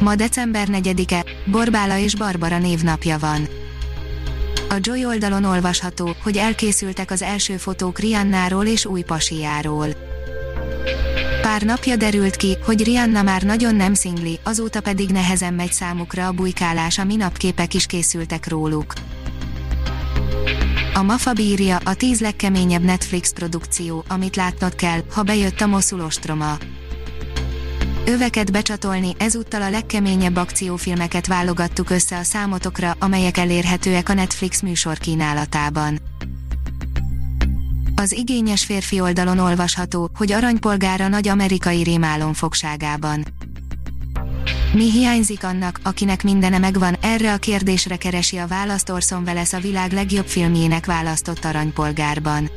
Ma december 4-e, Borbála és Barbara névnapja van. A Joy oldalon olvasható, hogy elkészültek az első fotók Riannáról és új pasiáról. Pár napja derült ki, hogy Rihanna már nagyon nem szingli, azóta pedig nehezen megy számukra a bujkálás, a minapképek is készültek róluk. A Mafa bírja a tíz legkeményebb Netflix produkció, amit látnod kell, ha bejött a Moszul ostroma. Öveket becsatolni, ezúttal a legkeményebb akciófilmeket válogattuk össze a számotokra, amelyek elérhetőek a Netflix műsor kínálatában. Az igényes férfi oldalon olvasható, hogy aranypolgára nagy amerikai rémálom fogságában. Mi hiányzik annak, akinek mindene megvan, erre a kérdésre keresi a választ Orson Welles a világ legjobb filmjének választott aranypolgárban.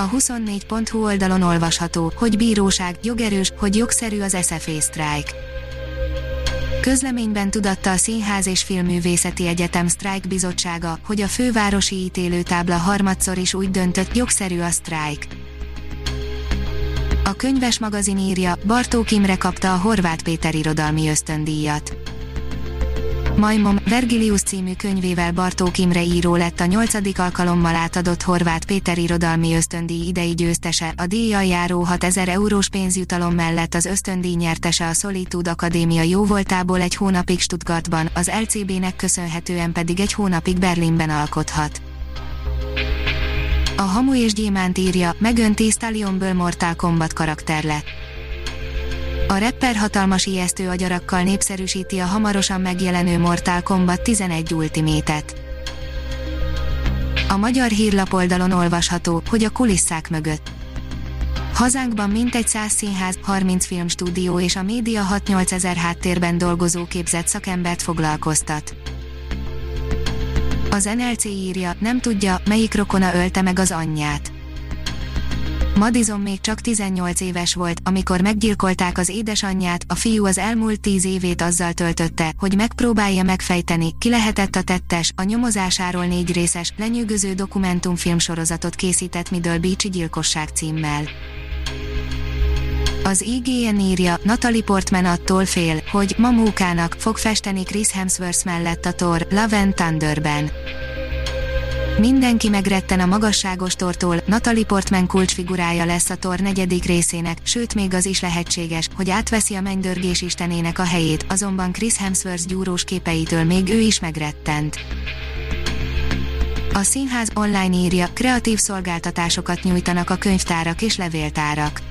A 24.hu oldalon olvasható, hogy bíróság, jogerős, hogy jogszerű az SFA strike. Közleményben tudatta a Színház és Filmművészeti Egyetem Strike bizottsága, hogy a fővárosi ítélőtábla harmadszor is úgy döntött, jogszerű a strike. A könyves magazin írja, Bartók Imre kapta a Horváth Péter irodalmi ösztöndíjat. Majmom, Vergilius című könyvével Bartók Imre író lett a nyolcadik alkalommal átadott Horváth Péter irodalmi ösztöndíj idei győztese, a díjjal járó 6000 eurós pénzjutalom mellett az ösztöndíj nyertese a Solitude Akadémia jóvoltából egy hónapig Stuttgartban, az LCB-nek köszönhetően pedig egy hónapig Berlinben alkothat. A Hamu és Gyémánt írja, megönti Stallionből Mortal Kombat karakter lett. A rapper hatalmas ijesztő agyarakkal népszerűsíti a hamarosan megjelenő Mortal Kombat 11 Ultimate-et. A magyar hírlap oldalon olvasható, hogy a kulisszák mögött. Hazánkban mintegy 100 színház, 30 filmstúdió és a média 6-8 ezer háttérben dolgozó képzett szakembert foglalkoztat. Az NLC írja, nem tudja, melyik rokona ölte meg az anyját. Madison még csak 18 éves volt, amikor meggyilkolták az édesanyját, a fiú az elmúlt 10 évét azzal töltötte, hogy megpróbálja megfejteni, ki lehetett a tettes, a nyomozásáról négy részes, lenyűgöző dokumentumfilm sorozatot készített Middle Beach gyilkosság címmel. Az IGN írja, Natalie Portman attól fél, hogy mamókának fog festeni Chris Hemsworth mellett a Thor Love and Thunderben. Mindenki megretten a magasságos tortól, Natalie Portman kulcsfigurája lesz a tor negyedik részének, sőt még az is lehetséges, hogy átveszi a mennydörgés istenének a helyét, azonban Chris Hemsworth gyúrós képeitől még ő is megrettent. A színház online írja, kreatív szolgáltatásokat nyújtanak a könyvtárak és levéltárak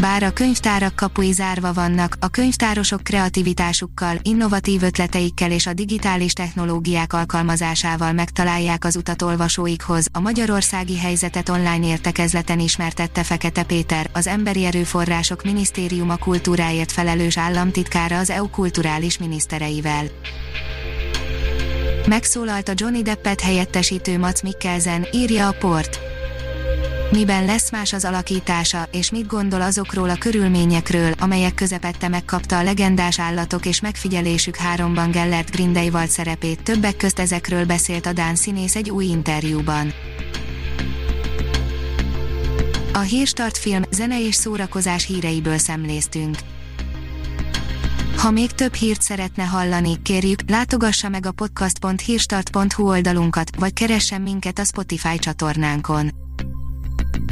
bár a könyvtárak kapui zárva vannak, a könyvtárosok kreativitásukkal, innovatív ötleteikkel és a digitális technológiák alkalmazásával megtalálják az utat olvasóikhoz. A magyarországi helyzetet online értekezleten ismertette Fekete Péter, az Emberi Erőforrások Minisztériuma kultúráért felelős államtitkára az EU kulturális minisztereivel. Megszólalt a Johnny Deppet helyettesítő Mats Mikkelsen, írja a port miben lesz más az alakítása, és mit gondol azokról a körülményekről, amelyek közepette megkapta a legendás állatok és megfigyelésük háromban Gellert Grindelwald szerepét, többek közt ezekről beszélt a Dán színész egy új interjúban. A Hírstart film, zene és szórakozás híreiből szemléztünk. Ha még több hírt szeretne hallani, kérjük, látogassa meg a podcast.hírstart.hu oldalunkat, vagy keressen minket a Spotify csatornánkon